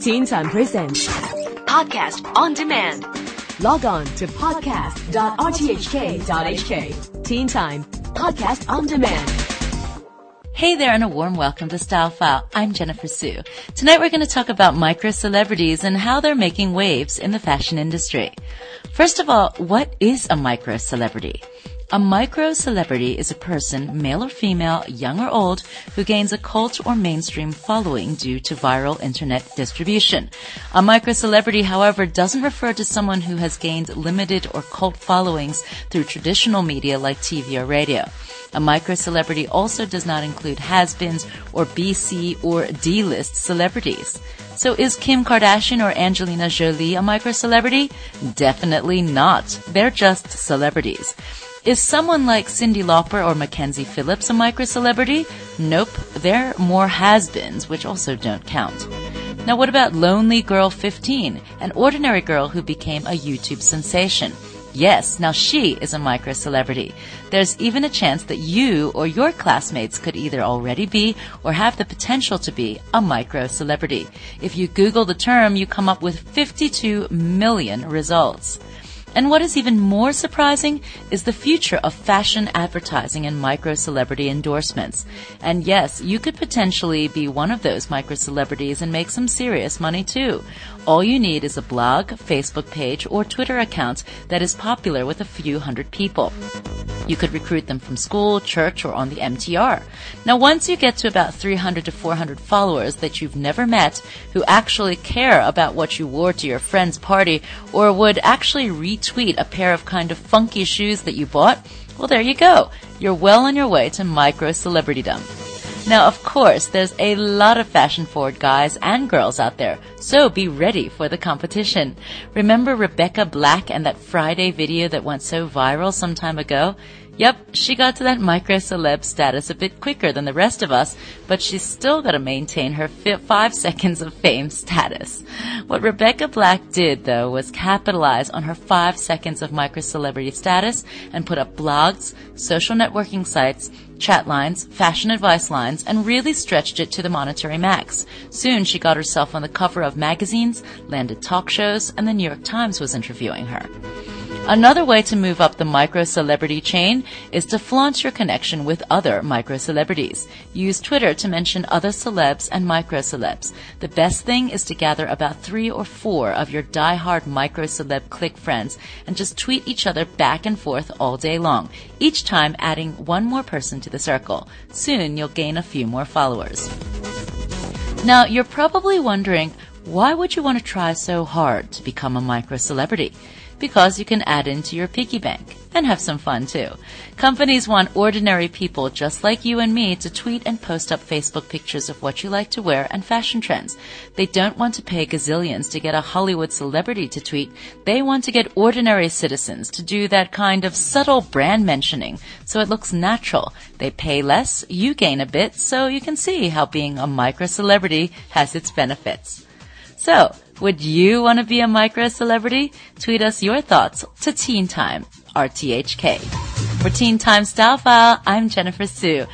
Teen Time Presents Podcast on demand. Log on to podcast.rthk.hk. Teen Time Podcast on Demand. Hey there and a warm welcome to Stylefyle. I'm Jennifer Su. Tonight we're going to talk about micro celebrities and how they're making waves in the fashion industry. First of all, what is a micro celebrity? A micro celebrity is a person, male or female, young or old, who gains a cult or mainstream following due to viral internet distribution. A micro celebrity, however, doesn't refer to someone who has gained limited or cult followings through traditional media like TV or radio. A micro celebrity also does not include has-beens or BC or D-list celebrities. So is Kim Kardashian or Angelina Jolie a micro celebrity? Definitely not. They're just celebrities. Is someone like Cyndi Lauper or Mackenzie Phillips a micro celebrity? Nope, they're more has-beens, which also don't count. Now what about lonelygirl15, an ordinary girl who became a YouTube sensation? Yes, now she is a micro celebrity. There's even a chance that you or your classmates could either already be or have the potential to be a micro celebrity. If you Google the term, you come up with 52 million results. And what is even more surprising is the future of fashion advertising and micro celebrity endorsements. And yes, you could potentially be one of those micro celebrities and make some serious money too. All you need is a blog, Facebook page, or Twitter account that is popular with a few hundred people. You could recruit them from school, church, or on the MTR. Now, once you get to about 300 to 400 followers that you've never met who actually care about what you wore to your friend's party or would actually retweet a pair of kind of funky shoes that you bought, well, there you go. You're well on your way to micro celebritydom. Now, of course, there's a lot of fashion forward guys and girls out there, so be ready for the competition. Remember Rebecca Black and that Friday video that went so viral some time ago? Yep, she got to that micro celeb status a bit quicker than the rest of us, but she's still got to maintain her five seconds of fame status. What Rebecca Black did, though, was capitalize on her five seconds of micro celebrity status and put up blogs, social networking sites, chat lines, fashion advice lines, and really stretched it to the monetary max. Soon she got herself on the cover of magazines, landed talk shows, and the New York Times was interviewing her. Another way to move up the micro celebrity chain is to flaunt your connection with other micro celebrities. Use Twitter to mention other celebs and micro celebs. The best thing is to gather about three or four of your die-hard micro celeb click friends and just tweet each other back and forth all day long, each time adding one more person to the circle. Soon you'll gain a few more followers. Now you're probably wondering, why would you want to try so hard to become a micro celebrity? Because you can add into your piggy bank and have some fun too. Companies want ordinary people just like you and me to tweet and post up Facebook pictures of what you like to wear and fashion trends. They don't want to pay gazillions to get a Hollywood celebrity to tweet. They want to get ordinary citizens to do that kind of subtle brand mentioning so it looks natural. They pay less, you gain a bit, so you can see how being a micro celebrity has its benefits. So, would you want to be a micro celebrity? Tweet us your thoughts to Teen Time, RTHK. For Teen Time Stylefyle, I'm Jennifer Su.